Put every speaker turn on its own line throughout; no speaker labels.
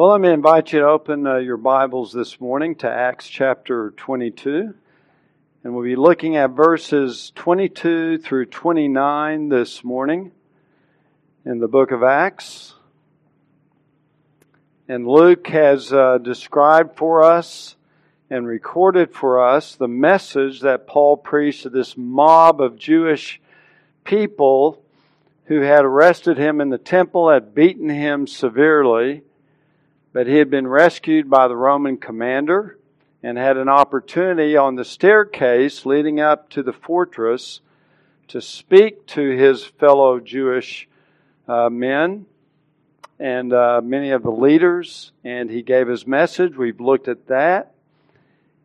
Well, let me invite you to open uh, your Bibles this morning to Acts chapter 22. And we'll be looking at verses 22 through 29 this morning in the book of Acts. And Luke has uh, described for us and recorded for us the message that Paul preached to this mob of Jewish people who had arrested him in the temple, had beaten him severely, but he had been rescued by the Roman commander and had an opportunity on the staircase leading up to the fortress to speak to his fellow Jewish uh, men and uh, many of the leaders, and he gave his message. We've looked at that.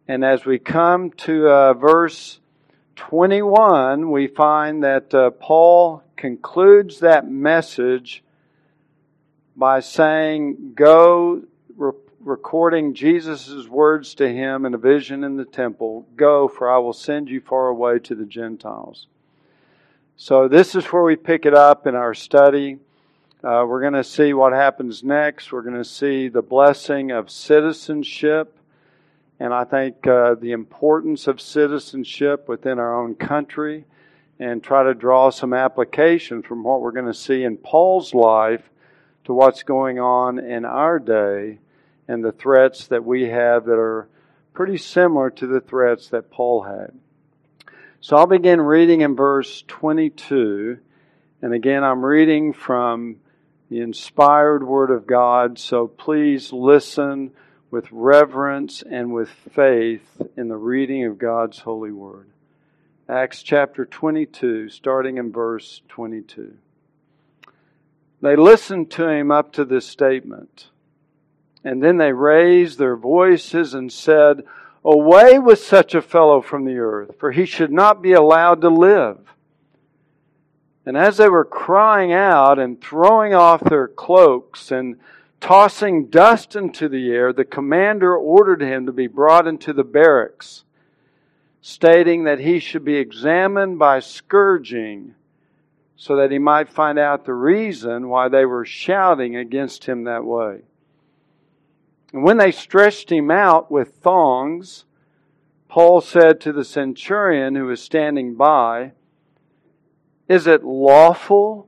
And as we come to uh, verse 21, we find that uh, Paul concludes that message by saying, Go, re- recording Jesus' words to him in a vision in the temple, Go, for I will send you far away to the Gentiles. So, this is where we pick it up in our study. Uh, we're going to see what happens next. We're going to see the blessing of citizenship and I think uh, the importance of citizenship within our own country and try to draw some application from what we're going to see in Paul's life to what's going on in our day and the threats that we have that are pretty similar to the threats that Paul had. So I'll begin reading in verse 22. And again, I'm reading from the inspired Word of God, so please listen with reverence and with faith in the reading of God's holy word. Acts chapter 22, starting in verse 22. They listened to him up to this statement, and then they raised their voices and said, Away with such a fellow from the earth, for he should not be allowed to live. And as they were crying out and throwing off their cloaks and Tossing dust into the air, the commander ordered him to be brought into the barracks, stating that he should be examined by scourging so that he might find out the reason why they were shouting against him that way. And when they stretched him out with thongs, Paul said to the centurion who was standing by, Is it lawful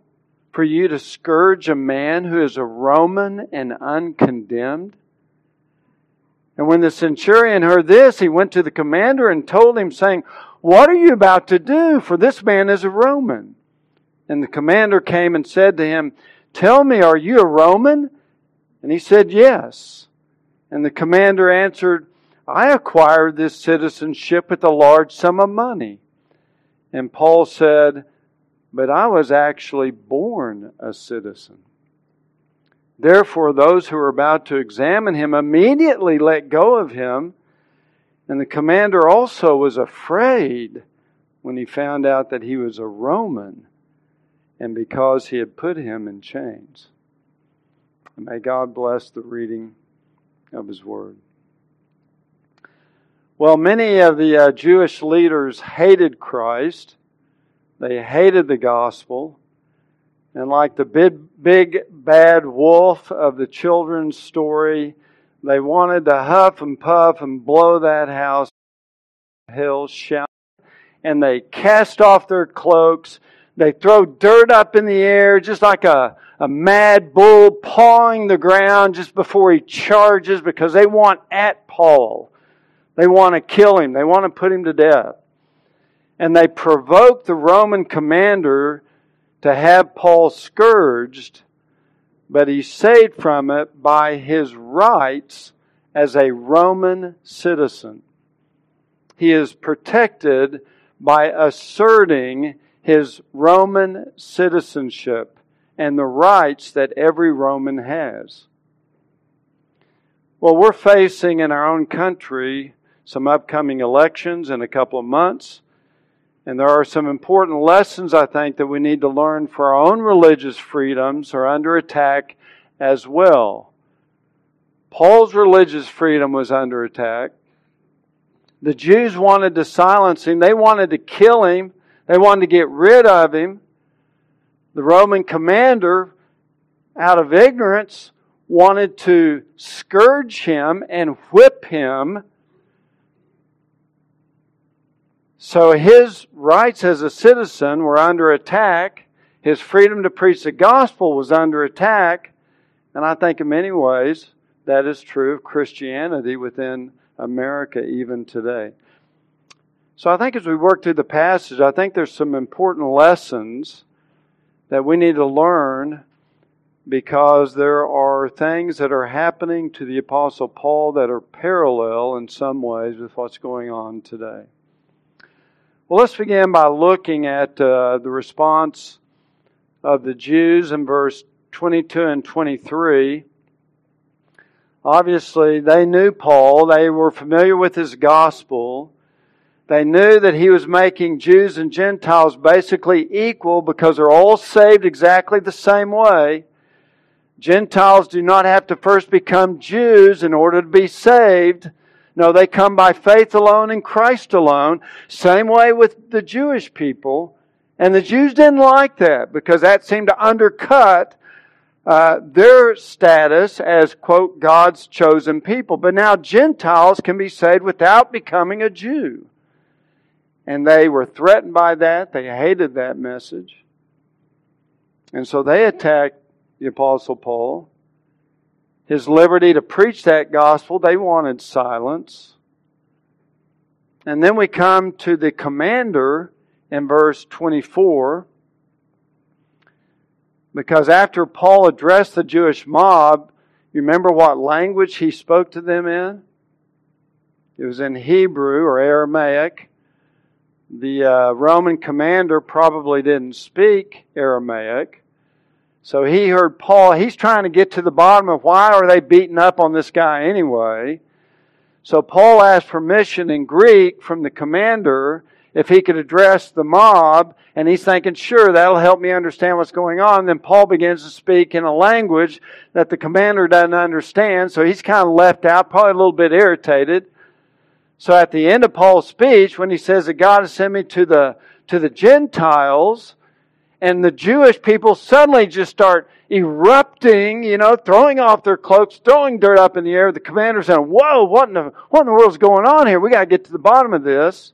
for you to scourge a man who is a Roman and uncondemned? And when the centurion heard this, he went to the commander and told him, saying, What are you about to do? For this man is a Roman. And the commander came and said to him, Tell me, are you a Roman? And he said, Yes. And the commander answered, I acquired this citizenship with a large sum of money. And Paul said, but I was actually born a citizen. Therefore, those who were about to examine him immediately let go of him, and the commander also was afraid when he found out that he was a Roman and because he had put him in chains. And may God bless the reading of his word. Well, many of the uh, Jewish leaders hated Christ they hated the gospel. And like the big, big bad wolf of the children's story, they wanted to huff and puff and blow that house hill shout and they cast off their cloaks they throw dirt up in the air just like a, a mad bull pawing the ground just before he charges because they want at paul. They want to kill him. They want to put him to death. And they provoke the Roman commander to have Paul scourged, but he's saved from it by his rights as a Roman citizen. He is protected by asserting his Roman citizenship and the rights that every Roman has. Well, we're facing in our own country some upcoming elections in a couple of months. And there are some important lessons, I think, that we need to learn for our own religious freedoms are under attack as well. Paul's religious freedom was under attack. The Jews wanted to silence him. They wanted to kill him. They wanted to get rid of him. The Roman commander, out of ignorance, wanted to scourge him and whip him. So his rights as a citizen were under attack. His freedom to preach the gospel was under attack. And I think in many ways that is true of Christianity within America even today. So I think as we work through the passage, I think there's some important lessons that we need to learn because there are things that are happening to the Apostle Paul that are parallel in some ways with what's going on today. Well, let's begin by looking at uh, the response of the Jews in verse 22 and 23. Obviously, they knew Paul, they were familiar with his gospel. They knew that he was making Jews and Gentiles basically equal because they're all saved exactly the same way. Gentiles do not have to first become Jews in order to be saved. No, they come by faith alone in Christ alone. Same way with the Jewish people. And the Jews didn't like that because that seemed to undercut uh, their status as, quote, God's chosen people. But now Gentiles can be saved without becoming a Jew. And they were threatened by that. They hated that message. And so they attacked the Apostle Paul. His liberty to preach that gospel, they wanted silence. And then we come to the commander in verse 24. Because after Paul addressed the Jewish mob, you remember what language he spoke to them in? It was in Hebrew or Aramaic. The uh, Roman commander probably didn't speak Aramaic. So he heard Paul, he's trying to get to the bottom of why are they beating up on this guy anyway. So Paul asked permission in Greek from the commander if he could address the mob, and he's thinking, sure, that'll help me understand what's going on. Then Paul begins to speak in a language that the commander doesn't understand, so he's kind of left out, probably a little bit irritated. So at the end of Paul's speech, when he says that God has sent me to the to the Gentiles, and the Jewish people suddenly just start erupting, you know, throwing off their cloaks, throwing dirt up in the air. The commander saying, Whoa, what in the, what in the world's going on here? We got to get to the bottom of this.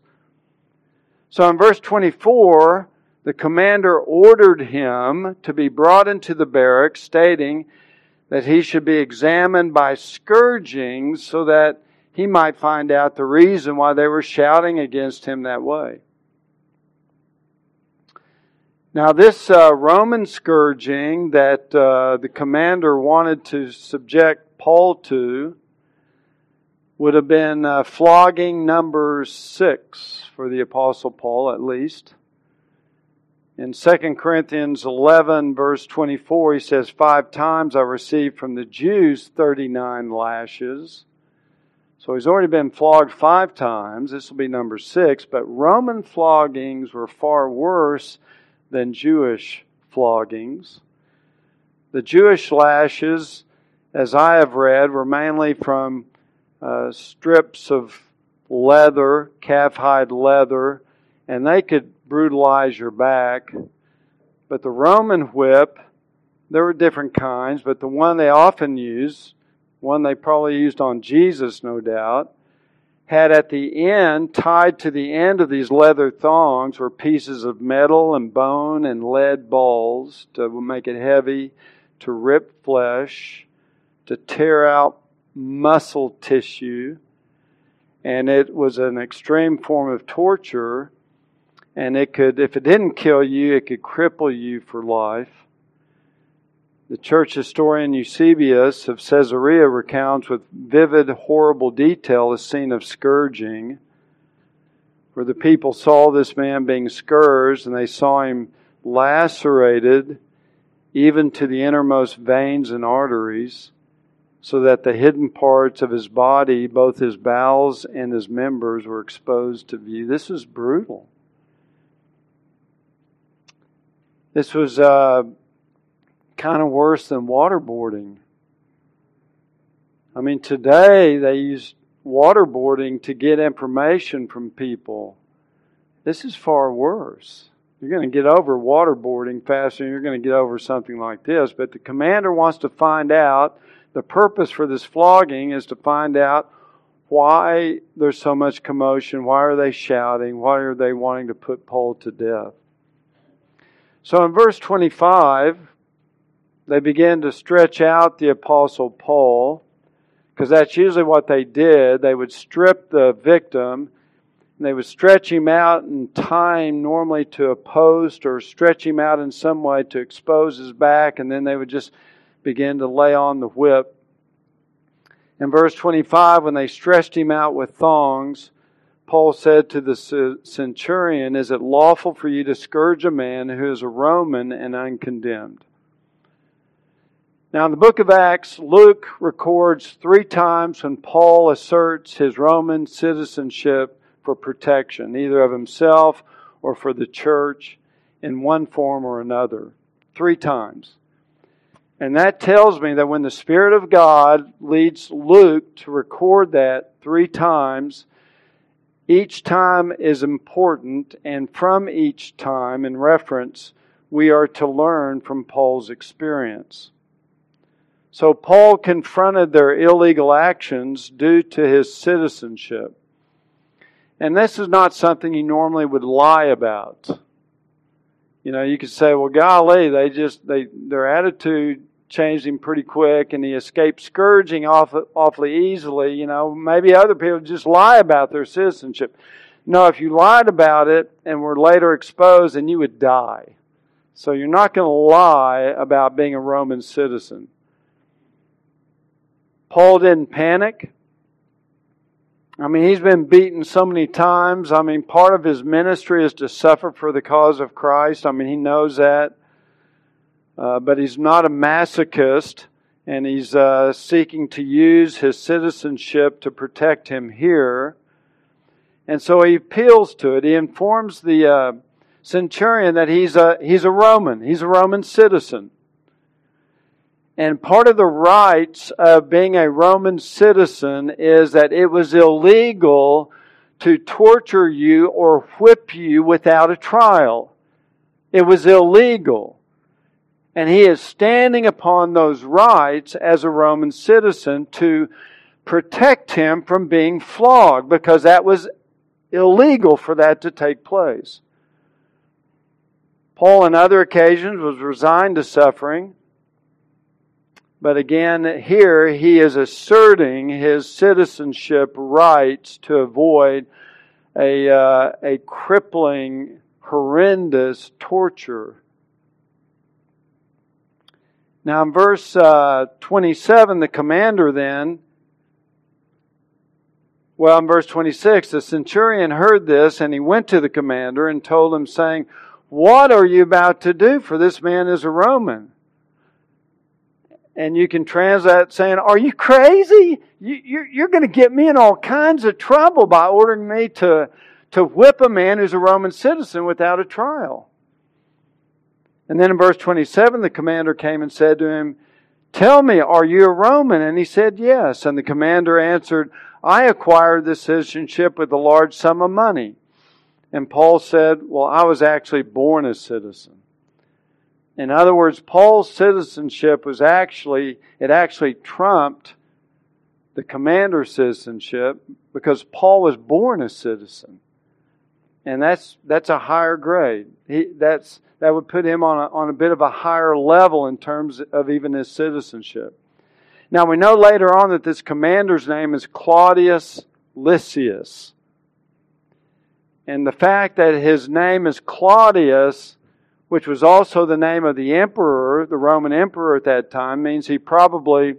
So in verse 24, the commander ordered him to be brought into the barracks, stating that he should be examined by scourging so that he might find out the reason why they were shouting against him that way. Now, this uh, Roman scourging that uh, the commander wanted to subject Paul to would have been uh, flogging number six for the Apostle Paul, at least. In 2 Corinthians 11, verse 24, he says, Five times I received from the Jews 39 lashes. So he's already been flogged five times. This will be number six. But Roman floggings were far worse than Jewish floggings. The Jewish lashes, as I have read, were mainly from uh, strips of leather, calf hide leather, and they could brutalize your back. But the Roman whip, there were different kinds, but the one they often used, one they probably used on Jesus, no doubt, had at the end, tied to the end of these leather thongs, were pieces of metal and bone and lead balls to make it heavy, to rip flesh, to tear out muscle tissue. And it was an extreme form of torture. And it could, if it didn't kill you, it could cripple you for life. The church historian Eusebius of Caesarea recounts with vivid, horrible detail a scene of scourging where the people saw this man being scourged and they saw him lacerated even to the innermost veins and arteries, so that the hidden parts of his body, both his bowels and his members, were exposed to view. This was brutal. This was. Uh, kind of worse than waterboarding. I mean, today they use waterboarding to get information from people. This is far worse. You're going to get over waterboarding faster than you're going to get over something like this. But the commander wants to find out The purpose for this flogging is to find out why there's so much commotion. Why are they shouting? Why are they wanting to put Paul to death? So in verse 25, they began to stretch out the Apostle Paul, because that's usually what they did. They would strip the victim, and they would stretch him out and tie him normally to a post or stretch him out in some way to expose his back, and then they would just begin to lay on the whip. In verse 25, when they stretched him out with thongs, Paul said to the centurion, Is it lawful for you to scourge a man who is a Roman and uncondemned? Now, in the book of Acts, Luke records three times when Paul asserts his Roman citizenship for protection, either of himself or for the church in one form or another. Three times. And that tells me that when the Spirit of God leads Luke to record that three times, each time is important, and from each time, in reference, we are to learn from Paul's experience. So Paul confronted their illegal actions due to his citizenship. And this is not something he normally would lie about. You know, you could say, well, golly, they just, they, their attitude changed him pretty quick and he escaped scourging off, awfully easily. You know, maybe other people just lie about their citizenship. No, if you lied about it and were later exposed, then you would die. So you're not going to lie about being a Roman citizen. Paul didn't panic. I mean, he's been beaten so many times. I mean, part of his ministry is to suffer for the cause of Christ. I mean, he knows that. Uh, but he's not a masochist, and he's uh, seeking to use his citizenship to protect him here. And so he appeals to it. He informs the uh, centurion that he's a, he's a Roman, he's a Roman citizen. And part of the rights of being a Roman citizen is that it was illegal to torture you or whip you without a trial. It was illegal. And he is standing upon those rights as a Roman citizen to protect him from being flogged because that was illegal for that to take place. Paul, on other occasions, was resigned to suffering but again, here he is asserting his citizenship rights to avoid a, uh, a crippling, horrendous torture. Now, in verse uh, 27, the commander then, well, in verse 26, the centurion heard this and he went to the commander and told him, saying, What are you about to do? For this man is a Roman. And you can translate saying, Are you crazy? You, you're going to get me in all kinds of trouble by ordering me to, to whip a man who's a Roman citizen without a trial. And then in verse 27, the commander came and said to him, Tell me, are you a Roman? And he said, Yes. And the commander answered, I acquired this citizenship with a large sum of money. And Paul said, Well, I was actually born a citizen. In other words, Paul's citizenship was actually, it actually trumped the commander's citizenship because Paul was born a citizen. And that's, that's a higher grade. He, that's, that would put him on a, on a bit of a higher level in terms of even his citizenship. Now we know later on that this commander's name is Claudius Lysias. And the fact that his name is Claudius which was also the name of the emperor, the Roman emperor at that time, means he probably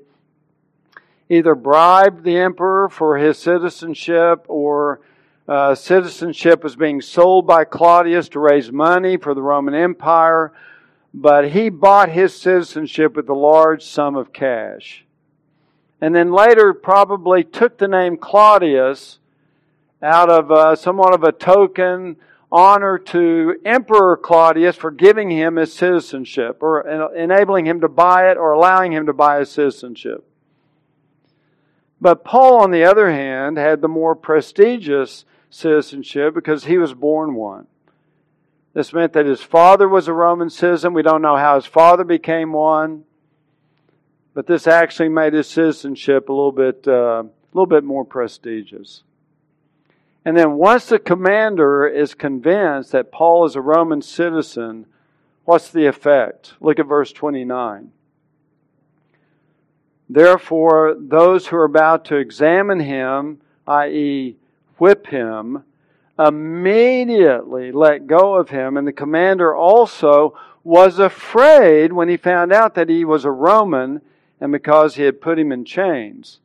either bribed the emperor for his citizenship or uh, citizenship was being sold by Claudius to raise money for the Roman Empire, but he bought his citizenship with a large sum of cash. And then later probably took the name Claudius out of uh, somewhat of a token honor to Emperor Claudius for giving him his citizenship or enabling him to buy it or allowing him to buy his citizenship. But Paul, on the other hand, had the more prestigious citizenship because he was born one. This meant that his father was a Roman citizen. We don't know how his father became one. but this actually made his citizenship a little bit, uh, a little bit more prestigious. And then once the commander is convinced that Paul is a Roman citizen, what's the effect? Look at verse 29. Therefore, those who are about to examine him, i.e., whip him, immediately let go of him. And the commander also was afraid when he found out that he was a Roman and because he had put him in chains.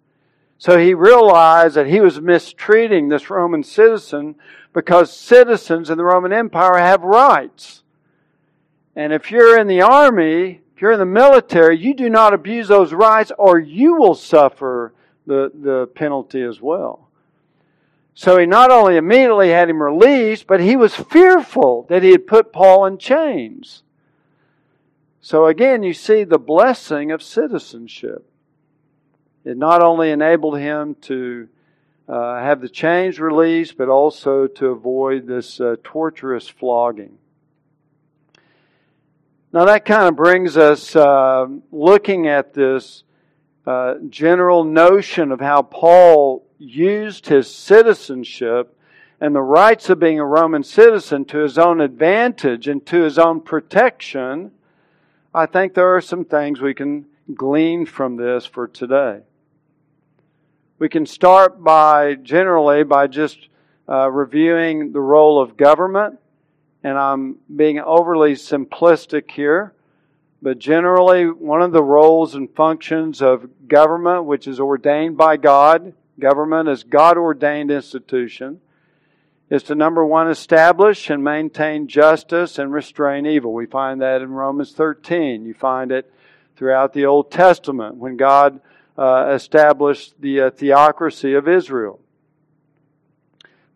So he realized that he was mistreating this Roman citizen because citizens in the Roman Empire have rights. And if you're in the army, if you're in the military, you do not abuse those rights or you will suffer the, the penalty as well. So he not only immediately had him released, but he was fearful that he had put Paul in chains. So again, you see the blessing of citizenship. It not only enabled him to uh, have the chains released, but also to avoid this uh, torturous flogging. Now, that kind of brings us uh, looking at this uh, general notion of how Paul used his citizenship and the rights of being a Roman citizen to his own advantage and to his own protection. I think there are some things we can glean from this for today. We can start by generally by just uh, reviewing the role of government, and I'm being overly simplistic here, but generally, one of the roles and functions of government, which is ordained by God, government is God ordained institution, is to number one, establish and maintain justice and restrain evil. We find that in Romans 13. You find it throughout the Old Testament when God uh, established the uh, theocracy of Israel.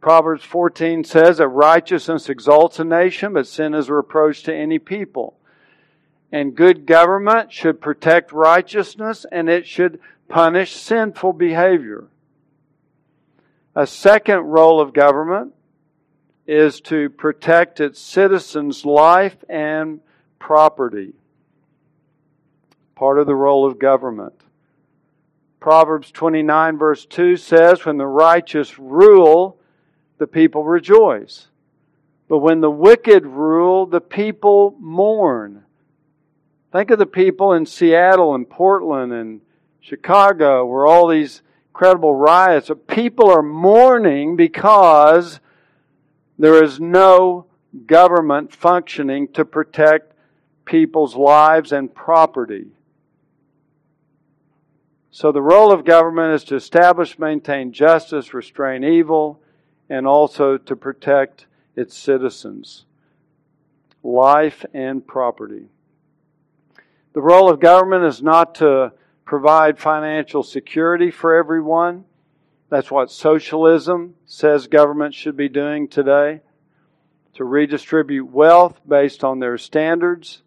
Proverbs 14 says that righteousness exalts a nation, but sin is a reproach to any people. And good government should protect righteousness and it should punish sinful behavior. A second role of government is to protect its citizens' life and property. Part of the role of government. Proverbs 29, verse 2 says, When the righteous rule, the people rejoice. But when the wicked rule, the people mourn. Think of the people in Seattle and Portland and Chicago where all these incredible riots. People are mourning because there is no government functioning to protect people's lives and property. So the role of government is to establish, maintain justice, restrain evil, and also to protect its citizens, life and property. The role of government is not to provide financial security for everyone. That's what socialism says government should be doing today to redistribute wealth based on their standards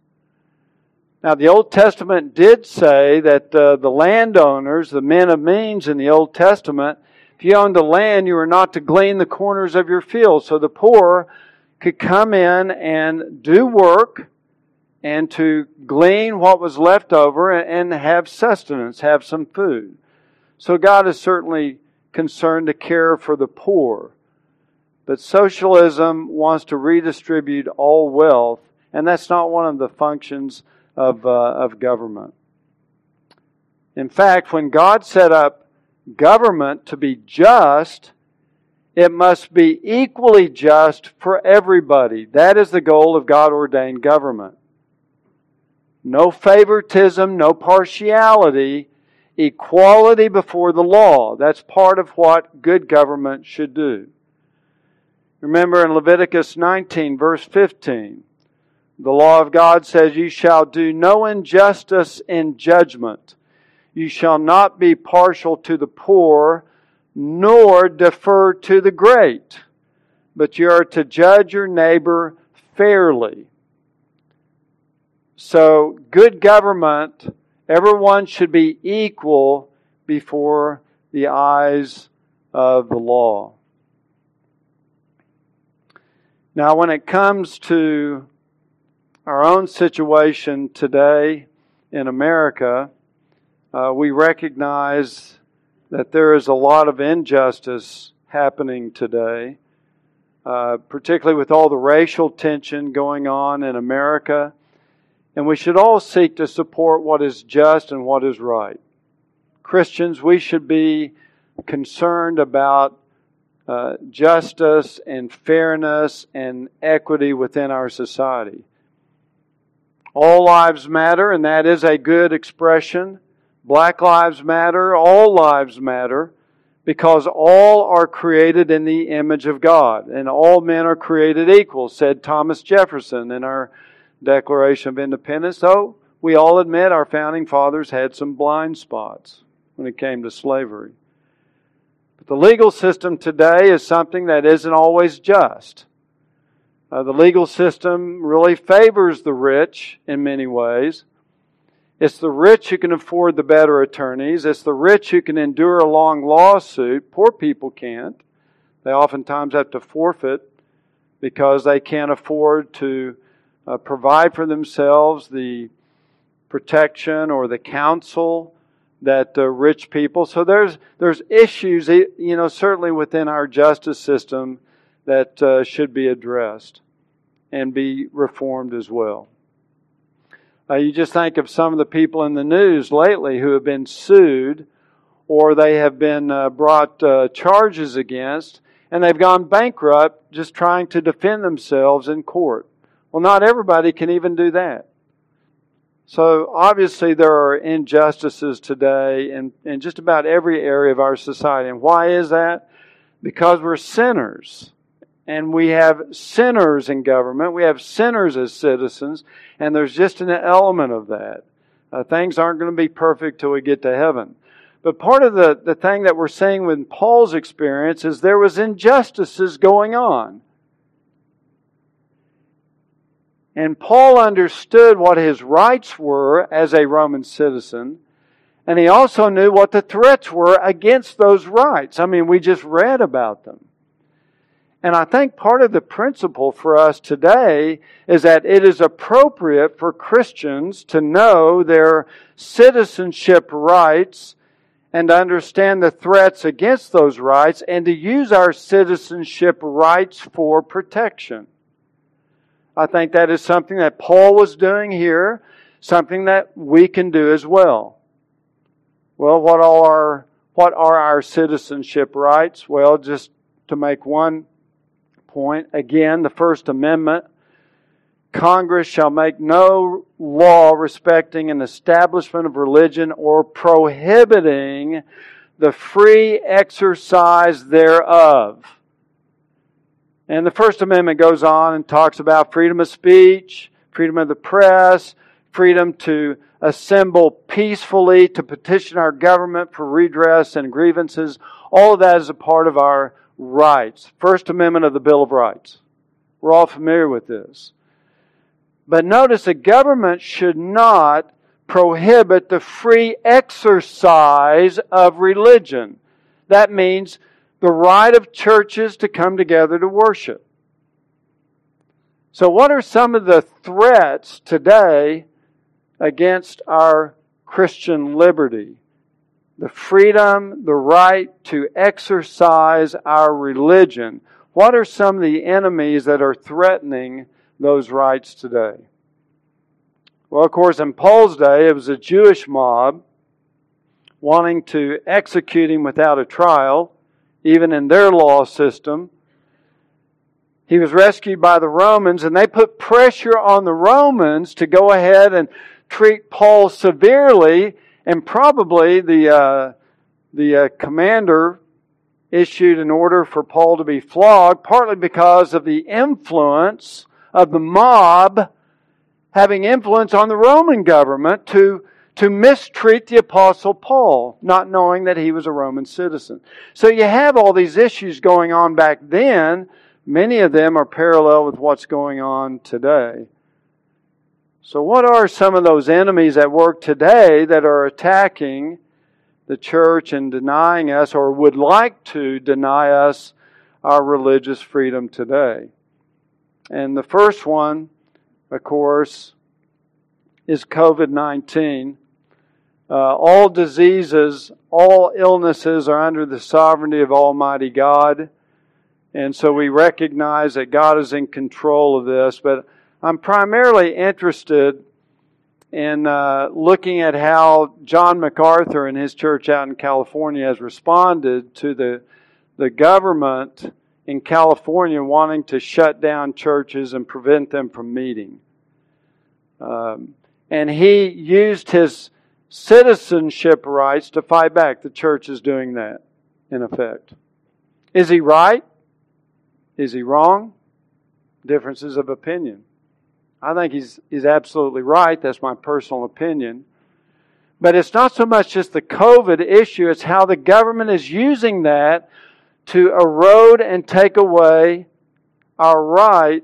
now, the Old Testament did say that uh, the landowners, the men of means in the Old Testament, if you owned the land, you were not to glean the corners of your field. So the poor could come in and do work and to glean what was left over and have sustenance, have some food. So God is certainly concerned to care for the poor. But socialism wants to redistribute all wealth, and that's not one of the functions of, uh, of government. In fact, when God set up government to be just, it must be equally just for everybody. That is the goal of God ordained government. No favoritism, no partiality, equality before the law. That's part of what good government should do. Remember in Leviticus 19, verse 15, the law of God says, You shall do no injustice in judgment. You shall not be partial to the poor, nor defer to the great, but you are to judge your neighbor fairly. So, good government, everyone should be equal before the eyes of the law. Now, when it comes to our own situation today in America, uh, we recognize that there is a lot of injustice happening today, uh, particularly with all the racial tension going on in America. And we should all seek to support what is just and what is right. Christians, we should be concerned about uh, justice and fairness and equity within our society. All lives matter, and that is a good expression. Black lives matter, all lives matter, because all are created in the image of God, and all men are created equal, said Thomas Jefferson in our Declaration of Independence. So we all admit our founding fathers had some blind spots when it came to slavery. But the legal system today is something that isn't always just. Uh, the legal system really favors the rich in many ways. It's the rich who can afford the better attorneys. It's the rich who can endure a long lawsuit. Poor people can't. They oftentimes have to forfeit because they can't afford to uh, provide for themselves the protection or the counsel that uh, rich people. So there's there's issues, you know, certainly within our justice system that uh, should be addressed and be reformed as well. Uh, you just think of some of the people in the news lately who have been sued or they have been uh, brought uh, charges against and they've gone bankrupt just trying to defend themselves in court. Well, not everybody can even do that. So obviously there are injustices today in, in just about every area of our society. And why is that? Because we're sinners. And we have sinners in government. We have sinners as citizens. And there's just an element of that. Uh, things aren't going to be perfect till we get to heaven. But part of the, the thing that we're seeing with Paul's experience is there was injustices going on. And Paul understood what his rights were as a Roman citizen. And he also knew what the threats were against those rights. I mean, we just read about them. And I think part of the principle for us today is that it is appropriate for Christians to know their citizenship rights and to understand the threats against those rights and to use our citizenship rights for protection. I think that is something that Paul was doing here, something that we can do as well. Well, what are what are our citizenship rights? Well, just to make one point, again, the First Amendment Congress shall make no law respecting an establishment of religion or prohibiting the free exercise thereof. And the First Amendment goes on and talks about freedom of speech, freedom of the press, freedom to assemble peacefully, to petition our government for redress and grievances. All of that is a part of our rights. First Amendment of the Bill of Rights. We're all familiar with this. But notice the government should not prohibit the free exercise of religion. That means the right of churches to come together to worship. So, what are some of the threats today against our Christian liberty? The freedom, the right to exercise our religion. What are some of the enemies that are threatening those rights today? Well, of course, in Paul's day, it was a Jewish mob wanting to execute him without a trial even in their law system. He was rescued by the Romans, and they put pressure on the Romans to go ahead and treat Paul severely, and probably the uh, the uh, commander issued an order for Paul to be flogged, partly because of the influence of the mob having influence on the Roman government to to mistreat the Apostle Paul, not knowing that he was a Roman citizen. So you have all these issues going on back then. Many of them are parallel with what's going on today. So, what are some of those enemies at work today that are attacking the church and denying us or would like to deny us our religious freedom today? And the first one, of course, is COVID 19. Uh, all diseases, all illnesses are under the sovereignty of Almighty God. And so we recognize that God is in control of this. But I'm primarily interested in uh, looking at how John MacArthur and his church out in California has responded to the, the government in California wanting to shut down churches and prevent them from meeting. Um, and he used his citizenship rights to fight back. The church is doing that, in effect. Is he right? Is he wrong? Differences of opinion. I think he's, he's absolutely right. That's my personal opinion. But it's not so much just the COVID issue, it's how the government is using that to erode and take away our right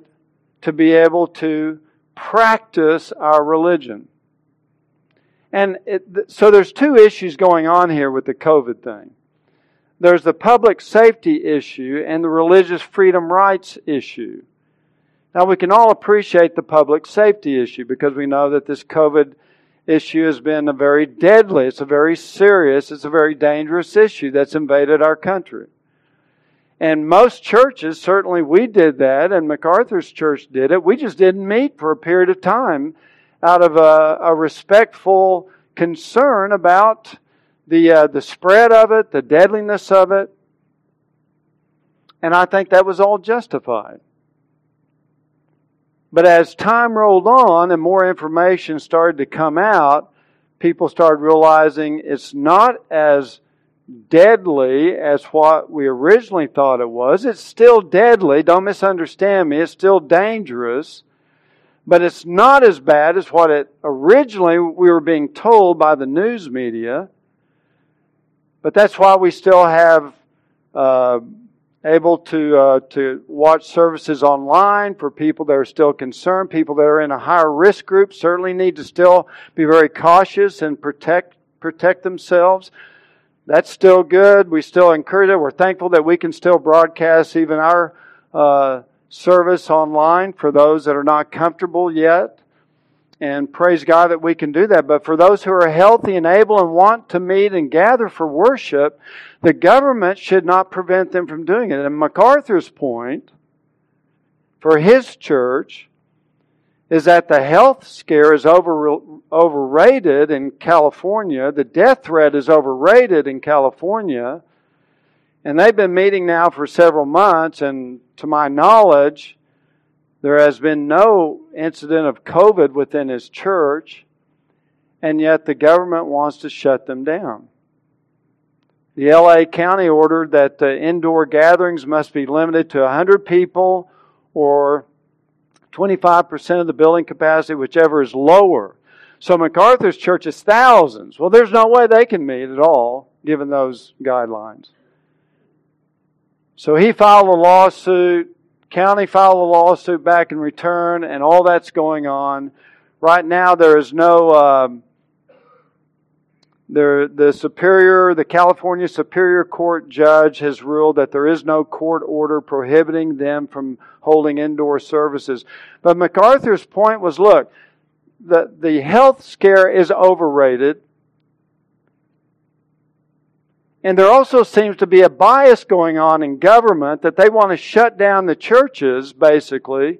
to be able to practice our religion. And it, so there's two issues going on here with the COVID thing. There's the public safety issue and the religious freedom rights issue. Now we can all appreciate the public safety issue because we know that this COVID issue has been a very deadly, it's a very serious, it's a very dangerous issue that's invaded our country. And most churches, certainly we did that, and MacArthur's church did it. We just didn't meet for a period of time out of a, a respectful concern about the, uh, the spread of it, the deadliness of it. And I think that was all justified. But as time rolled on and more information started to come out, people started realizing it's not as deadly as what we originally thought it was. It's still deadly. Don't misunderstand me. It's still dangerous. But it's not as bad as what it originally we were being told by the news media. But that's why we still have uh, able to uh, to watch services online for people that are still concerned. People that are in a higher risk group certainly need to still be very cautious and protect protect themselves that's still good. We still encourage it. We're thankful that we can still broadcast even our uh, service online for those that are not comfortable yet. And praise God that we can do that. But for those who are healthy and able and want to meet and gather for worship, the government should not prevent them from doing it. And MacArthur's point for his church is that the health scare is over, overrated in California. The death threat is overrated in California. And they've been meeting now for several months, and to my knowledge, there has been no incident of COVID within his church, and yet the government wants to shut them down. The LA County ordered that the indoor gatherings must be limited to 100 people or 25% of the building capacity, whichever is lower. So MacArthur's church is thousands. Well, there's no way they can meet at all, given those guidelines. So he filed a lawsuit. County filed a lawsuit back in return, and all that's going on. Right now, there is no. Um, the, the Superior, the California Superior Court judge has ruled that there is no court order prohibiting them from holding indoor services. But MacArthur's point was look, the, the health scare is overrated. And there also seems to be a bias going on in government that they want to shut down the churches, basically,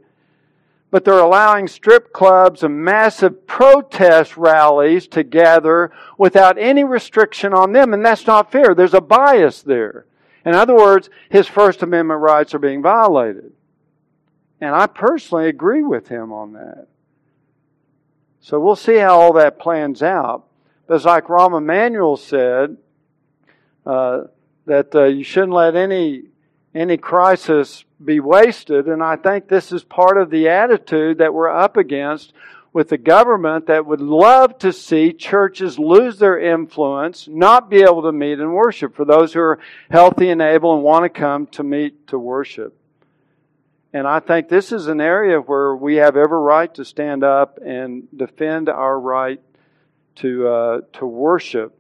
but they're allowing strip clubs and massive protest rallies to gather without any restriction on them, and that's not fair. There's a bias there. In other words, his First Amendment rights are being violated. And I personally agree with him on that. So we'll see how all that plans out. But as like Rahm Emanuel said, uh, that uh, you shouldn't let any any crisis be wasted. And I think this is part of the attitude that we're up against with the government that would love to see churches lose their influence, not be able to meet and worship for those who are healthy and able and want to come to meet to worship. And I think this is an area where we have every right to stand up and defend our right to, uh, to worship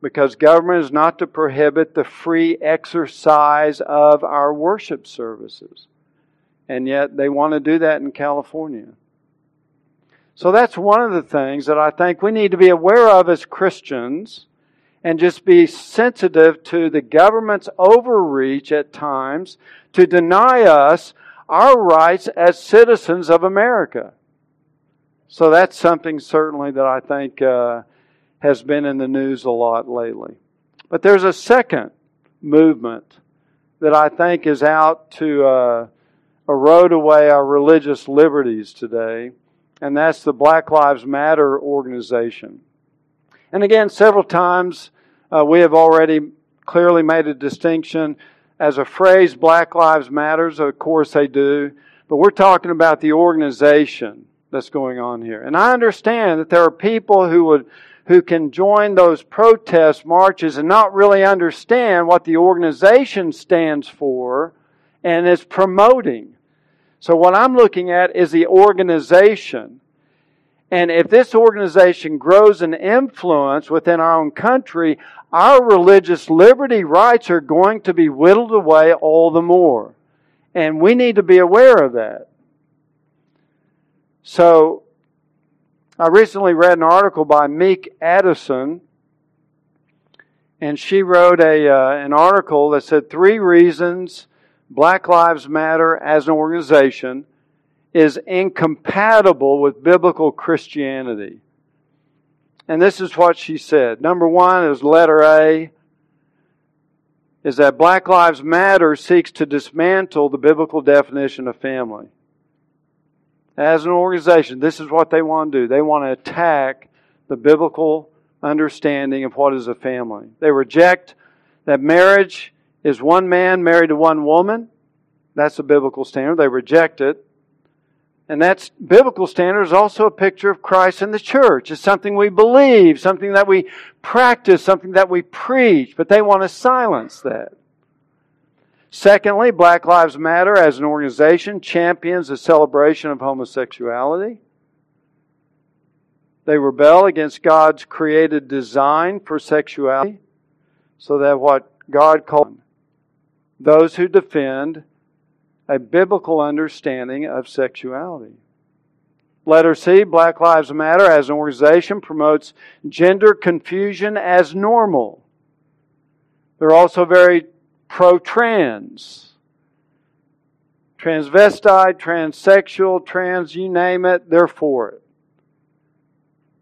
because government is not to prohibit the free exercise of our worship services. And yet they want to do that in California. So that's one of the things that I think we need to be aware of as Christians and just be sensitive to the government's overreach at times to deny us our rights as citizens of America. So that's something certainly that I think uh, has been in the news a lot lately. But there's a second movement that I think is out to uh, erode away our religious liberties today, and that's the Black Lives Matter organization. And again, several times uh, we have already clearly made a distinction. As a phrase, Black Lives Matters, of course they do, but we're talking about the organization that's going on here. And I understand that there are people who would who can join those protest marches and not really understand what the organization stands for and is promoting. So what I'm looking at is the organization. And if this organization grows in influence within our own country, our religious liberty rights are going to be whittled away all the more. And we need to be aware of that. So, I recently read an article by Meek Addison, and she wrote a, uh, an article that said three reasons Black Lives Matter as an organization is incompatible with biblical Christianity. And this is what she said. Number one is letter A is that Black Lives Matter seeks to dismantle the biblical definition of family. As an organization, this is what they want to do. They want to attack the biblical understanding of what is a family. They reject that marriage is one man married to one woman. That's a biblical standard. They reject it. And that's biblical standard is also a picture of Christ and the church. It's something we believe, something that we practice, something that we preach, but they want to silence that. Secondly, Black Lives Matter as an organization champions the celebration of homosexuality. They rebel against God's created design for sexuality, so that what God called those who defend a biblical understanding of sexuality. Letter C, Black Lives Matter as an organization promotes gender confusion as normal. They're also very pro trans. Transvestite, transsexual, trans, you name it, they're for it.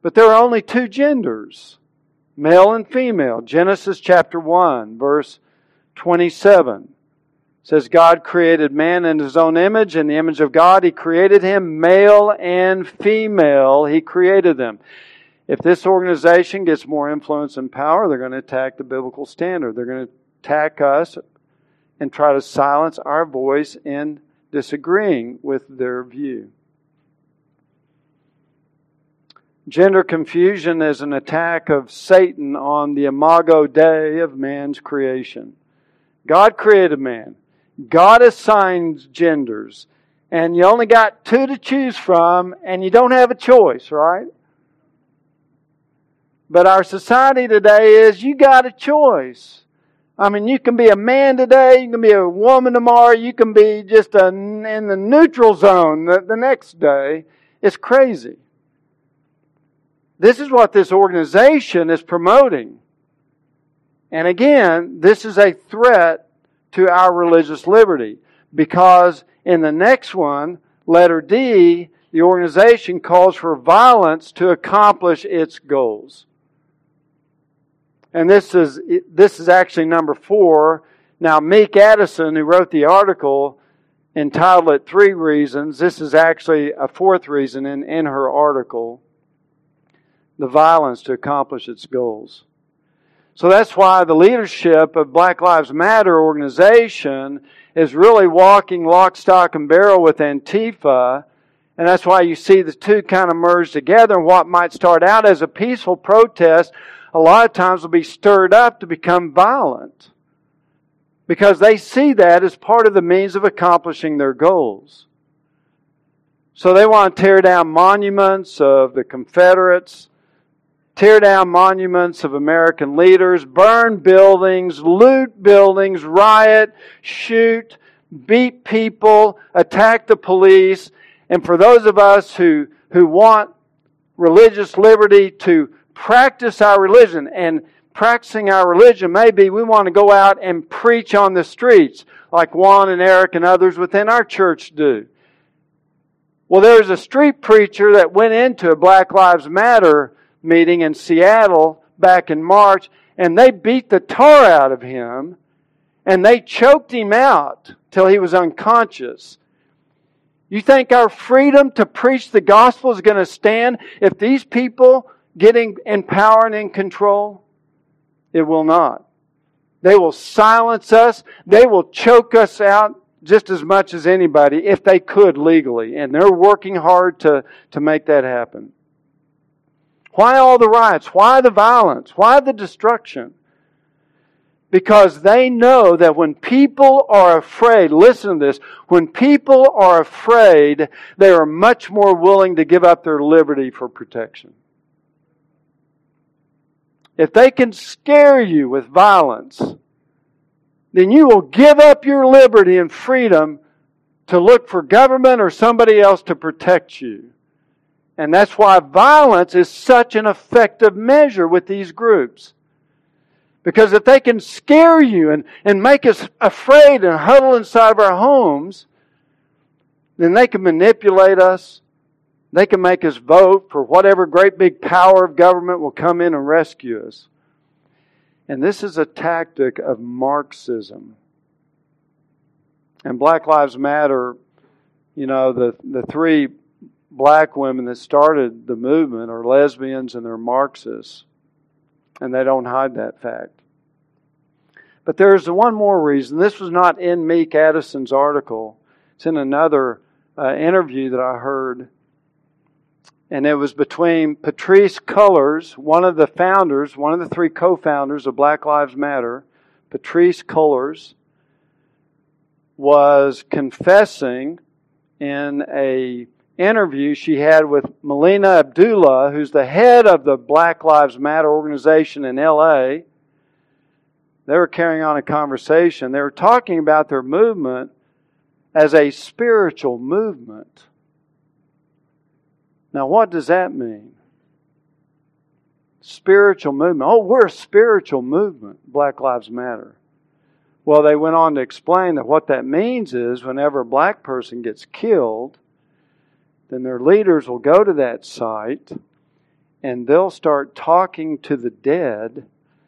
But there are only two genders male and female. Genesis chapter 1, verse 27 says God created man in his own image, in the image of God he created him, male and female, he created them. If this organization gets more influence and power, they're going to attack the biblical standard. They're going to attack us and try to silence our voice in disagreeing with their view. Gender confusion is an attack of Satan on the imago Dei of man's creation. God created man. God assigns genders, and you only got two to choose from, and you don't have a choice, right? But our society today is you got a choice. I mean, you can be a man today, you can be a woman tomorrow, you can be just a, in the neutral zone the, the next day. It's crazy. This is what this organization is promoting. And again, this is a threat to our religious liberty. Because in the next one, letter D, the organization calls for violence to accomplish its goals. And this is, this is actually number four. Now, Meek Addison, who wrote the article, entitled it Three Reasons. This is actually a fourth reason in, in her article the violence to accomplish its goals. So that's why the leadership of Black Lives Matter organization is really walking lock, stock, and barrel with Antifa. And that's why you see the two kind of merge together. And what might start out as a peaceful protest, a lot of times will be stirred up to become violent. Because they see that as part of the means of accomplishing their goals. So they want to tear down monuments of the Confederates tear down monuments of American leaders, burn buildings, loot buildings, riot, shoot, beat people, attack the police. And for those of us who, who want religious liberty to practice our religion. And practicing our religion maybe we want to go out and preach on the streets like Juan and Eric and others within our church do. Well, there was a street preacher that went into a Black Lives Matter meeting in Seattle back in March, and they beat the tar out of him, and they choked him out till he was unconscious. You think our freedom to preach the gospel is going to stand if these people getting in power and in control? It will not. They will silence us. They will choke us out just as much as anybody if they could legally. And they're working hard to, to make that happen. Why all the riots? Why the violence? Why the destruction? Because they know that when people are afraid, listen to this, when people are afraid, they are much more willing to give up their liberty for protection. If they can scare you with violence, then you will give up your liberty and freedom to look for government or somebody else to protect you. And that's why violence is such an effective measure with these groups. Because if they can scare you and, and make us afraid and huddle inside of our homes, then they can manipulate us. They can make us vote for whatever great big power of government will come in and rescue us. And this is a tactic of Marxism. And Black Lives Matter, you know, the, the three black women that started the movement are lesbians and they're Marxists. And they don't hide that fact. But there's one more reason. This was not in Meek Addison's article, it's in another uh, interview that I heard. And it was between Patrisse Cullors, one of the founders, one of the three co founders of Black Lives Matter. Patrisse Cullors was confessing in a interview she had with Melina Abdullah, who's the head of the Black Lives Matter organization in LA. They were carrying on a conversation. They were talking about their movement as a spiritual movement. Now, what does that mean? Spiritual movement. Oh, we're a spiritual movement, Black Lives Matter. Well, they went on to explain that what that means is whenever a black person gets killed, then their leaders will go to that site and they'll start talking to the dead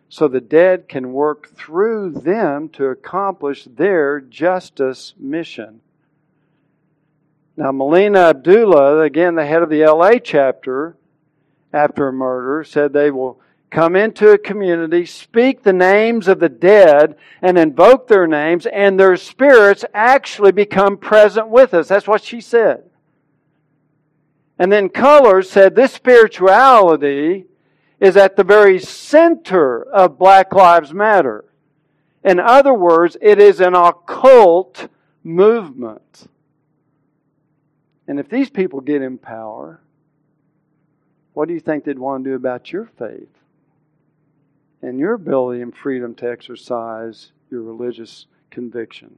so the dead can work through them to accomplish their justice mission. Now, Melina Abdullah, again, the head of the LA chapter, after a murder, said they will come into a community, speak the names of the dead, and invoke their names, and their spirits actually become present with us. That's what she said. And then Cullors said this spirituality is at the very center of Black Lives Matter. In other words, it is an occult movement. And if these people get in power, what do you think they'd want to do about your faith and your ability and freedom to exercise your religious conviction?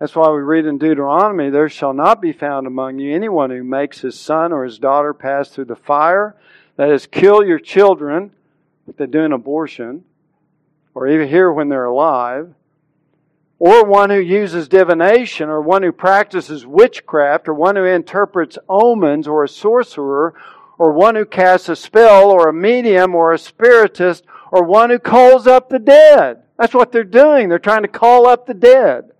That's why we read in Deuteronomy, There shall not be found among you anyone who makes his son or his daughter pass through the fire, that is, kill your children if they do an abortion, or even here when they're alive, or one who uses divination, or one who practices witchcraft, or one who interprets omens, or a sorcerer, or one who casts a spell, or a medium, or a spiritist, or one who calls up the dead. That's what they're doing. They're trying to call up the dead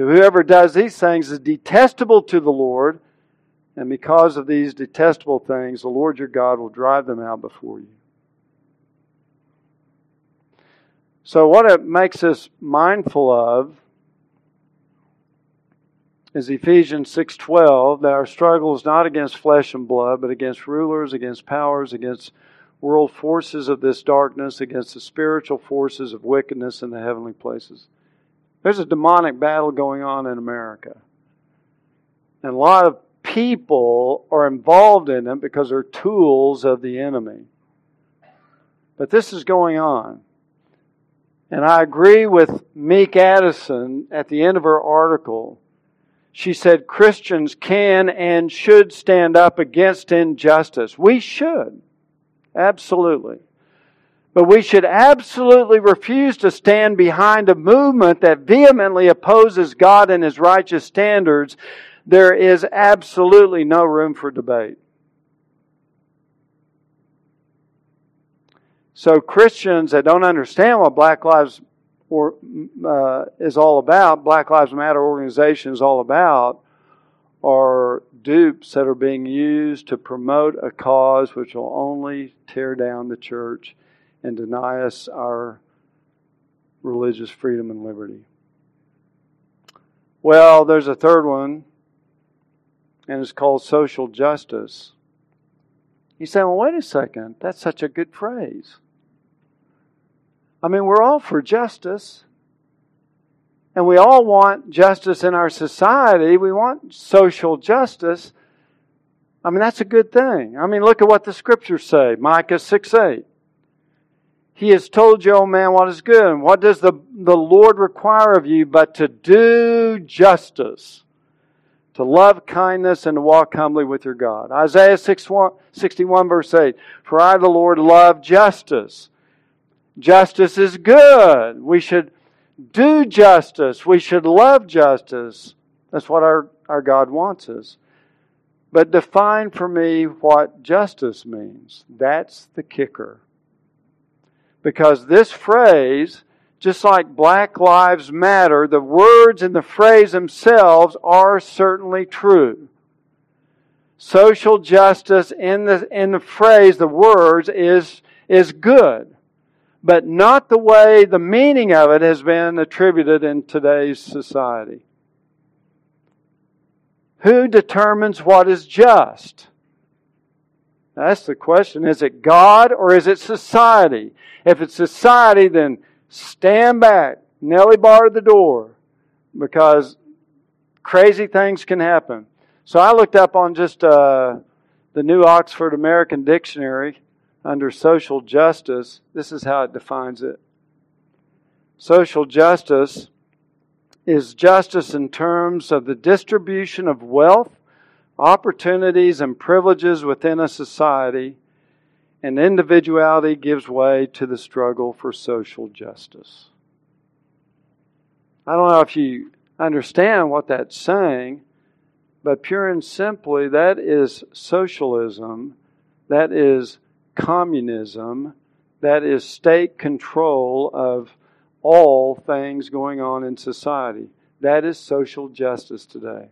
to whoever does these things is detestable to the Lord, and because of these detestable things, the Lord your God will drive them out before you. So, what it makes us mindful of is Ephesians 6:12 that our struggle is not against flesh and blood but against rulers against powers against world forces of this darkness against the spiritual forces of wickedness in the heavenly places there's a demonic battle going on in America. And a lot of people are involved in it because they're tools of the enemy. But this is going on. And I agree with Meek Addison at the end of her article. she said Christians can and should stand up against injustice. We should. Absolutely. But we should absolutely refuse to stand behind a movement that vehemently opposes God and His righteous standards. There is absolutely no room for debate. So Christians that don't understand what Black Lives or, uh, is all about, Black Lives Matter organization is all about, are dupes that are being used to promote a cause which will only tear down the church and deny us our religious freedom and liberty. Well, there's a third one, and it's called social justice. You say, well, wait a second, that's such a good phrase. I mean, we're all for justice. And we all want justice in our society. We want social justice. I mean, that's a good thing. I mean, look at what the scriptures say Micah 6 8. He has told you, O man, what is good. And what does the, the Lord require of you but to do justice, to love kindness, and to walk humbly with your God? Isaiah 61, verse 8. For I, the Lord, love justice Justice is good. We should do justice. We should love justice. That's what our, our God wants us. But define for me what justice means. That's the kicker. Because this phrase, just like Black Lives Matter, the words in the phrase themselves are certainly true. Social justice in the, in the phrase, the words, is, is good but not the way the meaning of it has been attributed in today's society. Who determines what is just? That's the question. Is it God or is it society? If it's society, then stand back, Nelly bar the door, because crazy things can happen. So I looked up on just uh, the New Oxford American Dictionary under social justice, this is how it defines it. Social justice is justice in terms of the distribution of wealth, opportunities, and privileges within a society, and individuality gives way to the struggle for social justice. I don't know if you understand what that's saying, but pure and simply, that is socialism. That is communism, that is state control of all things going on in society. That is social justice today.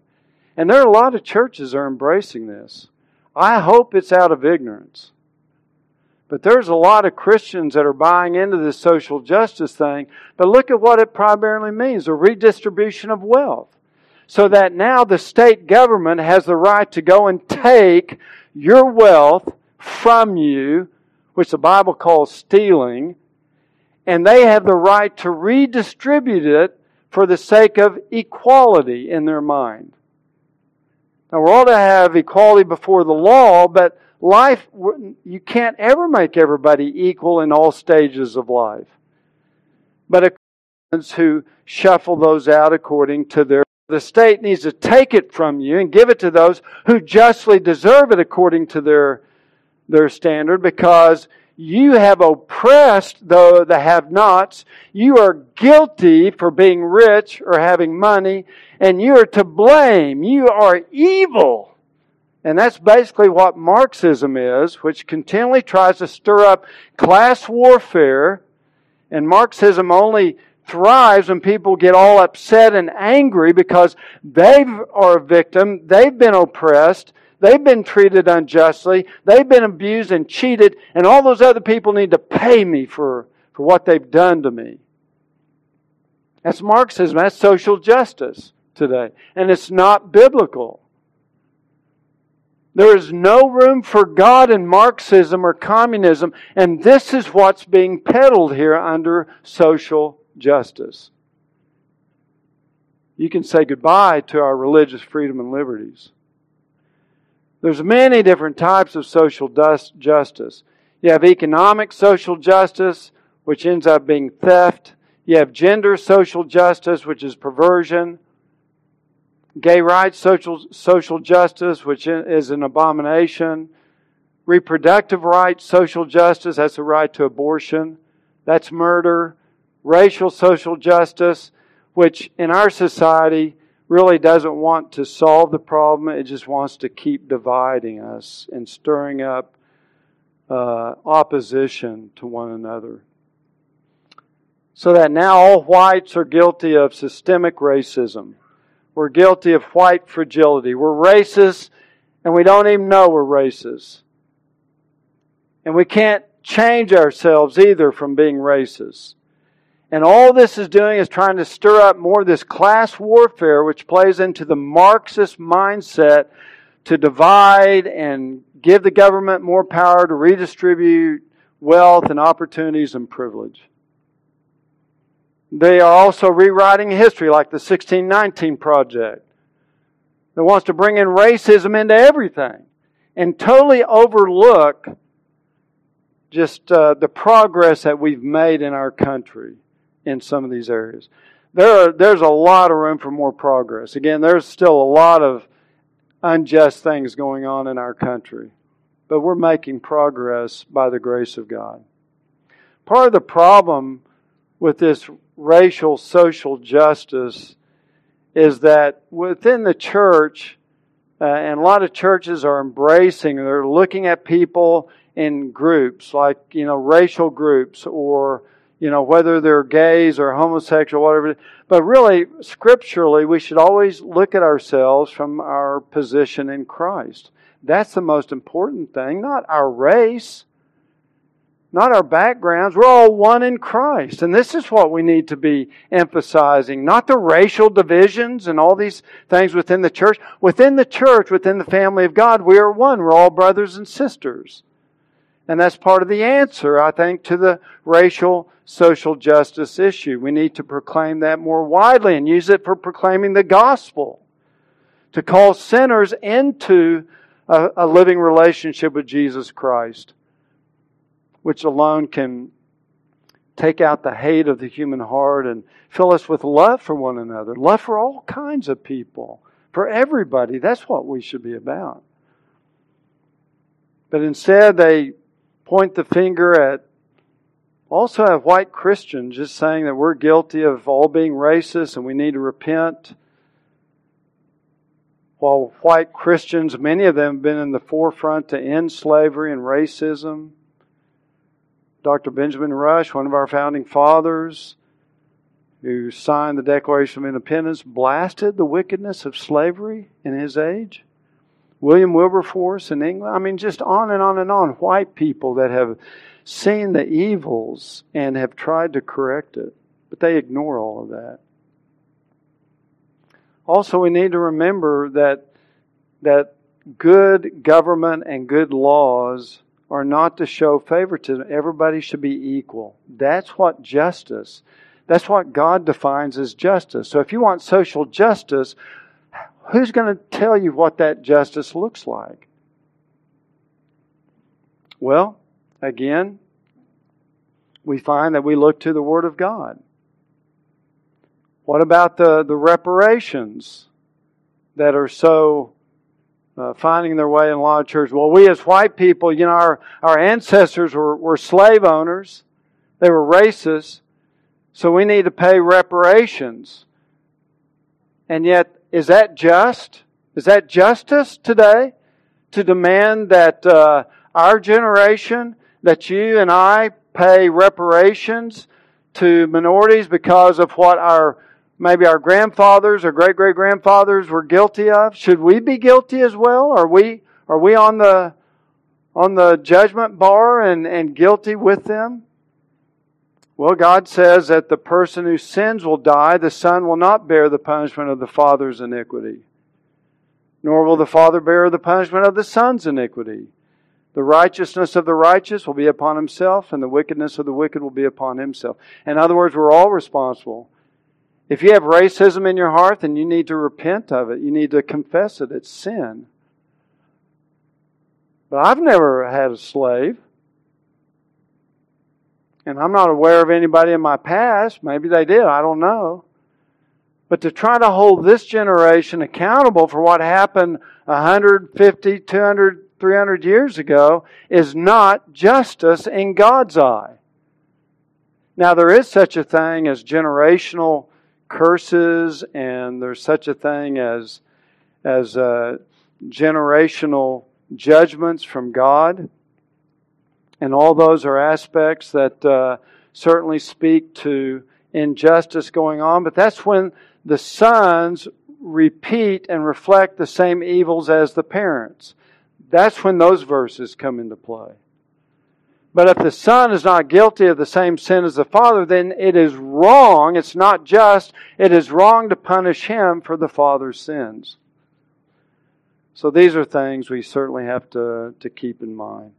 And there are a lot of churches are embracing this. I hope it's out of ignorance. But there's a lot of Christians that are buying into this social justice thing. But look at what it primarily means a redistribution of wealth. So that now the state government has the right to go and take your wealth from you, which the Bible calls stealing, and they have the right to redistribute it for the sake of equality in their mind. Now, we're all to have equality before the law, but life, you can't ever make everybody equal in all stages of life. But who shuffle those out according to their the state needs to take it from you and give it to those who justly deserve it according to their their standard because you have oppressed the, the have nots. You are guilty for being rich or having money, and you are to blame. You are evil. And that's basically what Marxism is, which continually tries to stir up class warfare. And Marxism only thrives when people get all upset and angry because they are a victim, they've been oppressed, They've been treated unjustly. They've been abused and cheated, and all those other people need to pay me for, for what they've done to me. That's Marxism. That's social justice today. And it's not biblical. There is no room for God in Marxism or communism, and this is what's being peddled here under social justice. You can say goodbye to our religious freedom and liberties. There's many different types of social justice. You have economic social justice, which ends up being theft. You have gender social justice, which is perversion. gay rights, social, social justice, which is an abomination, reproductive rights, social justice, that's the right to abortion, that's murder, racial social justice, which in our society really doesn't want to solve the problem, it just wants to keep dividing us and stirring up uh, opposition to one another. So that now all whites are guilty of systemic racism. We're guilty of white fragility. We're racist and we don't even know we're racist. And we can't change ourselves either from being racist. And all this is doing is trying to stir up more of this class warfare, which plays into the Marxist mindset to divide and give the government more power to redistribute wealth and opportunities and privilege. They are also rewriting history, like the 1619 Project, that wants to bring in racism into everything and totally overlook just uh, the progress that we've made in our country in some of these areas. There are, there's a lot of room for more progress. Again, there's still a lot of unjust things going on in our country, but we're making progress by the grace of God. Part of the problem with this racial social justice is that within the church, uh, and a lot of churches are embracing, they're looking at people in groups, like, you know, racial groups or you know, whether they're gays or homosexual, whatever. But really, scripturally, we should always look at ourselves from our position in Christ. That's the most important thing, not our race, not our backgrounds. We're all one in Christ. And this is what we need to be emphasizing, not the racial divisions and all these things within the church. Within the church, within the family of God, we are one. We're all brothers and sisters. And that's part of the answer, I think, to the racial social justice issue. We need to proclaim that more widely and use it for proclaiming the gospel. To call sinners into a, a living relationship with Jesus Christ, which alone can take out the hate of the human heart and fill us with love for one another, love for all kinds of people, for everybody. That's what we should be about. But instead, they point the finger at also have white Christians just saying that we're guilty of all being racist and we need to repent. While white Christians, many of them have been in the forefront to end slavery and racism. Dr. Benjamin Rush, one of our founding fathers, who signed the Declaration of Independence, blasted the wickedness of slavery in his age. William Wilberforce in England. I mean, just on and on and on. White people that have seen the evils and have tried to correct it, but they ignore all of that. Also, we need to remember that that good government and good laws are not to show favoritism. Everybody should be equal. That's what justice. That's what God defines as justice. So if you want social justice, who's going to tell you what that justice looks like? Well, again, we find that we look to the Word of God. What about the, the reparations that are so uh, finding their way in a lot of churches? Well, we as white people, you know, our, our ancestors were, were slave owners, they were racist, so we need to pay reparations. And yet, is that just? Is that justice today? To demand that uh, our generation, that you and I pay reparations to minorities because of what our maybe our grandfathers or great great grandfathers were guilty of? Should we be guilty as well? Are we are we on the on the judgment bar and, and guilty with them? Well, God says that the person who sins will die, the Son will not bear the punishment of the Father's iniquity, nor will the Father bear the punishment of the Son's iniquity. The righteousness of the righteous will be upon himself, and the wickedness of the wicked will be upon himself. In other words, we're all responsible. If you have racism in your heart, then you need to repent of it. You need to confess it. It's sin. But I've never had a slave. And I'm not aware of anybody in my past. Maybe they did. I don't know. But to try to hold this generation accountable for what happened 150, 200, 300 years ago is not justice in God's eye. Now, there is such a thing as generational curses, and there's such a thing as, as uh, generational judgments from God. And all those are aspects that uh, certainly speak to injustice going on, but that's when the sons repeat and reflect the same evils as the parents. That's when those verses come into play. But if the son is not guilty of the same sin as the father, then it is wrong, it's not just, it is wrong to punish him for the father's sins. So these are things we certainly have to, to keep in mind.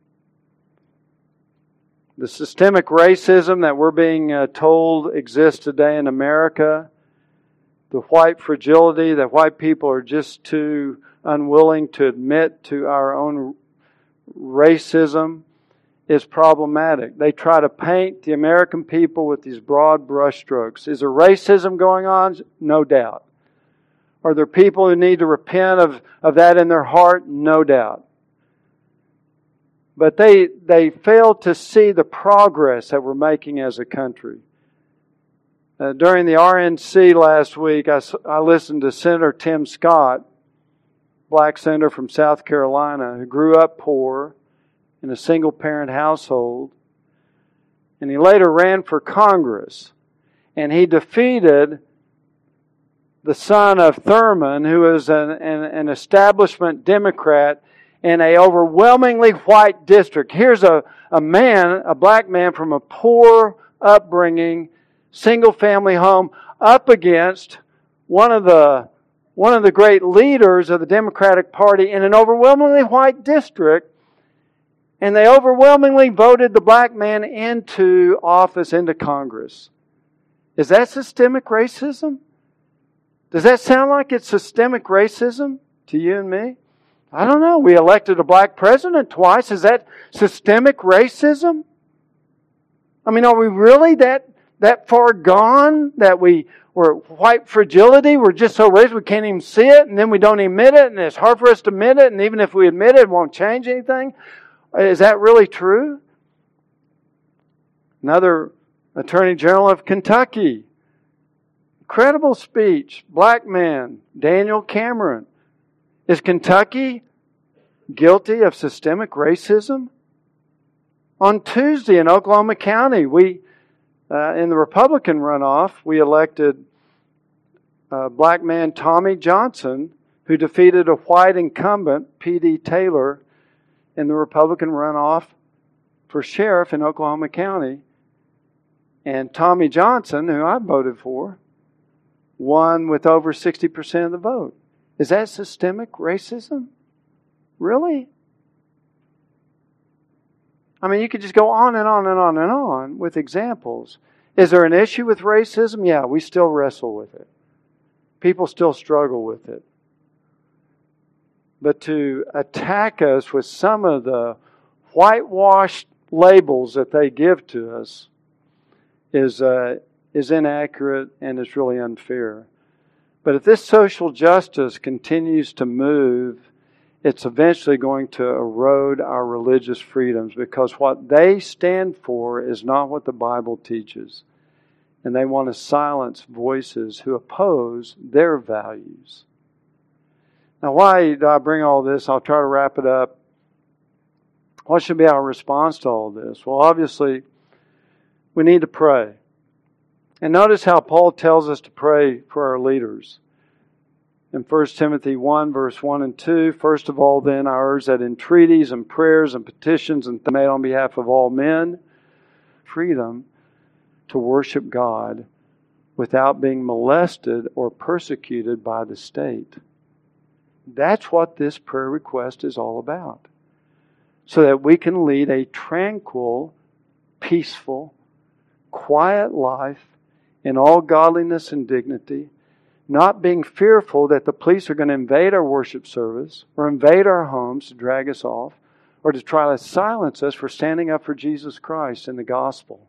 The systemic racism that we're being uh, told exists today in America, the white fragility that white people are just too unwilling to admit to our own racism is problematic. They try to paint the American people with these broad brushstrokes. Is there racism going on? No doubt. Are there people who need to repent of, of that in their heart? No doubt. But they, they fail to see the progress that we're making as a country. Uh, during the RNC last week, I, I listened to Senator Tim Scott, black senator from South Carolina, who grew up poor in a single parent household. And he later ran for Congress. And he defeated the son of Thurmond, who is an, an, an establishment Democrat in a overwhelmingly white district. Here's a, a man, a black man from a poor upbringing, single family home, up against one of the one of the great leaders of the Democratic Party in an overwhelmingly white district, and they overwhelmingly voted the black man into office, into Congress. Is that systemic racism? Does that sound like it's systemic racism to you and me? I don't know. We elected a black president twice. Is that systemic racism? I mean, are we really that, that far gone that we, we're white fragility? We're just so racist we can't even see it and then we don't admit it and it's hard for us to admit it and even if we admit it, it won't change anything? Is that really true? Another Attorney General of Kentucky. Incredible speech. Black man, Daniel Cameron. Is Kentucky guilty of systemic racism? On Tuesday in Oklahoma County, we, uh, in the Republican runoff, we elected uh, black man Tommie Johnson, who defeated a white incumbent, P.D. Taylor, in the Republican runoff for sheriff in Oklahoma County. And Tommie Johnson, who I voted for, won with over 60% of the vote. Is that systemic racism? Really? I mean, you could just go on and on and on and on with examples. Is there an issue with racism? Yeah, we still wrestle with it. People still struggle with it. But to attack us with some of the whitewashed labels that they give to us is, uh, is inaccurate and is really unfair. But if this social justice continues to move, it's eventually going to erode our religious freedoms because what they stand for is not what the Bible teaches. And they want to silence voices who oppose their values. Now, why do I bring all this? I'll try to wrap it up. What should be our response to all this? Well, obviously, we need to pray. And notice how Paul tells us to pray for our leaders. In 1 Timothy 1, verse 1 and 2, first of all, then, I urge that entreaties and prayers and petitions and made on behalf of all men, freedom to worship God without being molested or persecuted by the state. That's what this prayer request is all about. So that we can lead a tranquil, peaceful, quiet life in all godliness and dignity, not being fearful that the police are going to invade our worship service or invade our homes to drag us off or to try to silence us for standing up for Jesus Christ and the gospel.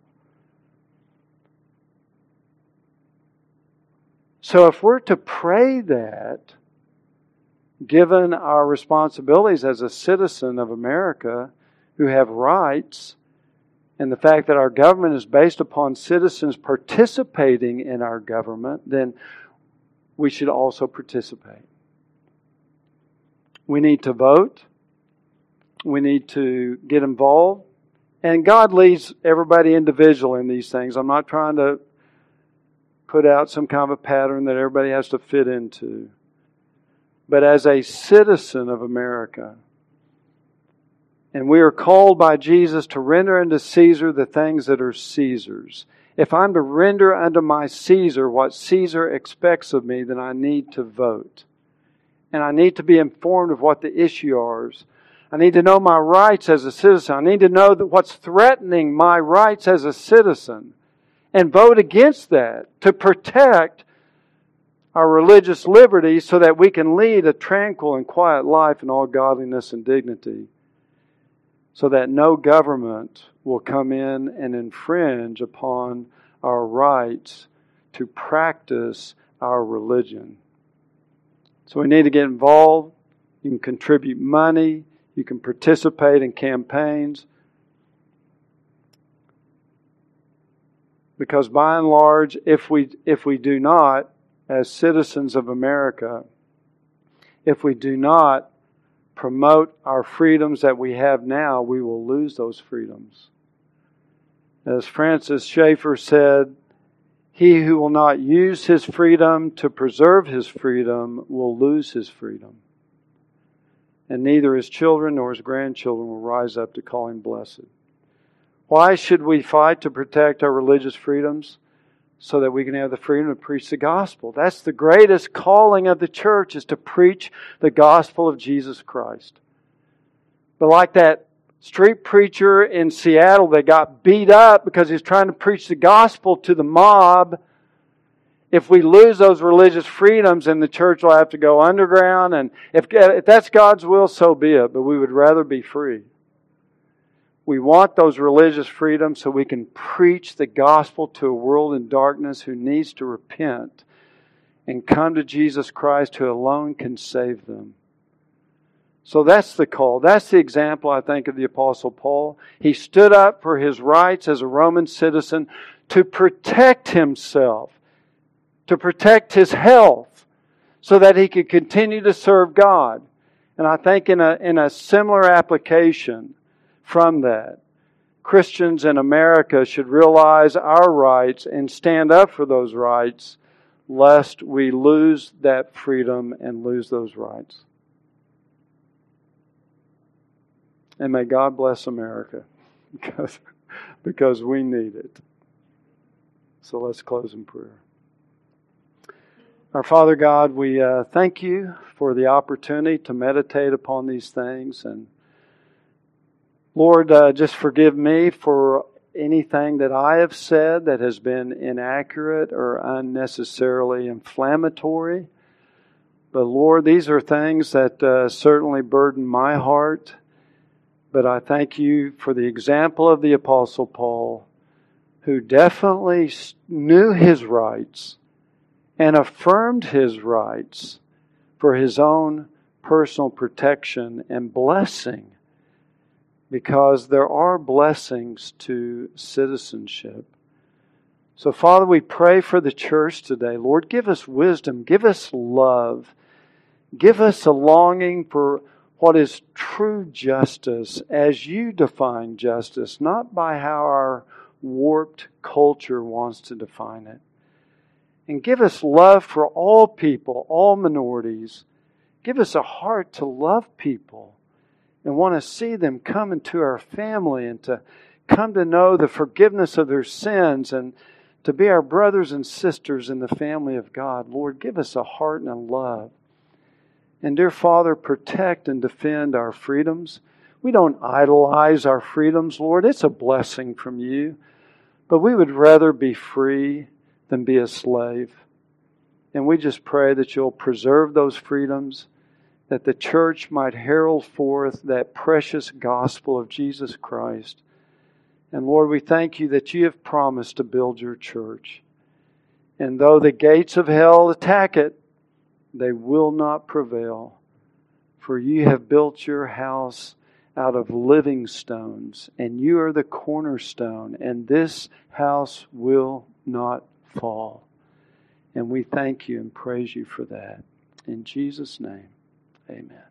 So if we're to pray that, given our responsibilities as a citizen of America who have rights, and the fact that our government is based upon citizens participating in our government, then we should also participate. We need to vote. We need to get involved. And God leads everybody individual in these things. I'm not trying to put out some kind of a pattern that everybody has to fit into. But as a citizen of America, and we are called by Jesus to render unto Caesar the things that are Caesar's. If I'm to render unto my Caesar what Caesar expects of me, then I need to vote. And I need to be informed of what the issue is. I need to know my rights as a citizen. I need to know that what's threatening my rights as a citizen and vote against that to protect our religious liberty so that we can lead a tranquil and quiet life in all godliness and dignity so that no government will come in and infringe upon our rights to practice our religion. So we need to get involved. You can contribute money. You can participate in campaigns. Because by and large, if we, if we do not, as citizens of America, if we do not promote our freedoms that we have now, we will lose those freedoms. As Francis Schaeffer said, he who will not use his freedom to preserve his freedom will lose his freedom. And neither his children nor his grandchildren will rise up to call him blessed. Why should we fight to protect our religious freedoms? So that we can have the freedom to preach the gospel. That's the greatest calling of the church is to preach the gospel of Jesus Christ. But like that street preacher in Seattle that got beat up because he's trying to preach the gospel to the mob. If we lose those religious freedoms, then the church will have to go underground. And if, if that's God's will, so be it. But we would rather be free. We want those religious freedoms so we can preach the gospel to a world in darkness who needs to repent and come to Jesus Christ who alone can save them. So that's the call. That's the example, I think, of the Apostle Paul. He stood up for his rights as a Roman citizen to protect himself, to protect his health, so that he could continue to serve God. And I think in a, in a similar application from that, Christians in America should realize our rights and stand up for those rights, lest we lose that freedom and lose those rights. And may God bless America because, because we need it. So let's close in prayer. Our Father God, we uh, thank you for the opportunity to meditate upon these things. And Lord, uh, just forgive me for anything that I have said that has been inaccurate or unnecessarily inflammatory. But Lord, these are things that uh, certainly burden my heart. But I thank you for the example of the Apostle Paul, who definitely knew his rights and affirmed his rights for his own personal protection and blessing. Because there are blessings to citizenship. So, Father, we pray for the church today. Lord, give us wisdom, give us love, give us a longing for what is true justice as you define justice, not by how our warped culture wants to define it. And give us love for all people, all minorities. Give us a heart to love people and want to see them come into our family and to come to know the forgiveness of their sins and to be our brothers and sisters in the family of God. Lord, give us a heart and a love and dear Father, protect and defend our freedoms. We don't idolize our freedoms, Lord. It's a blessing from you. But we would rather be free than be a slave. And we just pray that you'll preserve those freedoms, that the church might herald forth that precious gospel of Jesus Christ. And Lord, we thank you that you have promised to build your church. And though the gates of hell attack it, they will not prevail. For you have built your house out of living stones, and you are the cornerstone, and this house will not fall. And we thank you and praise you for that. In Jesus' name, amen.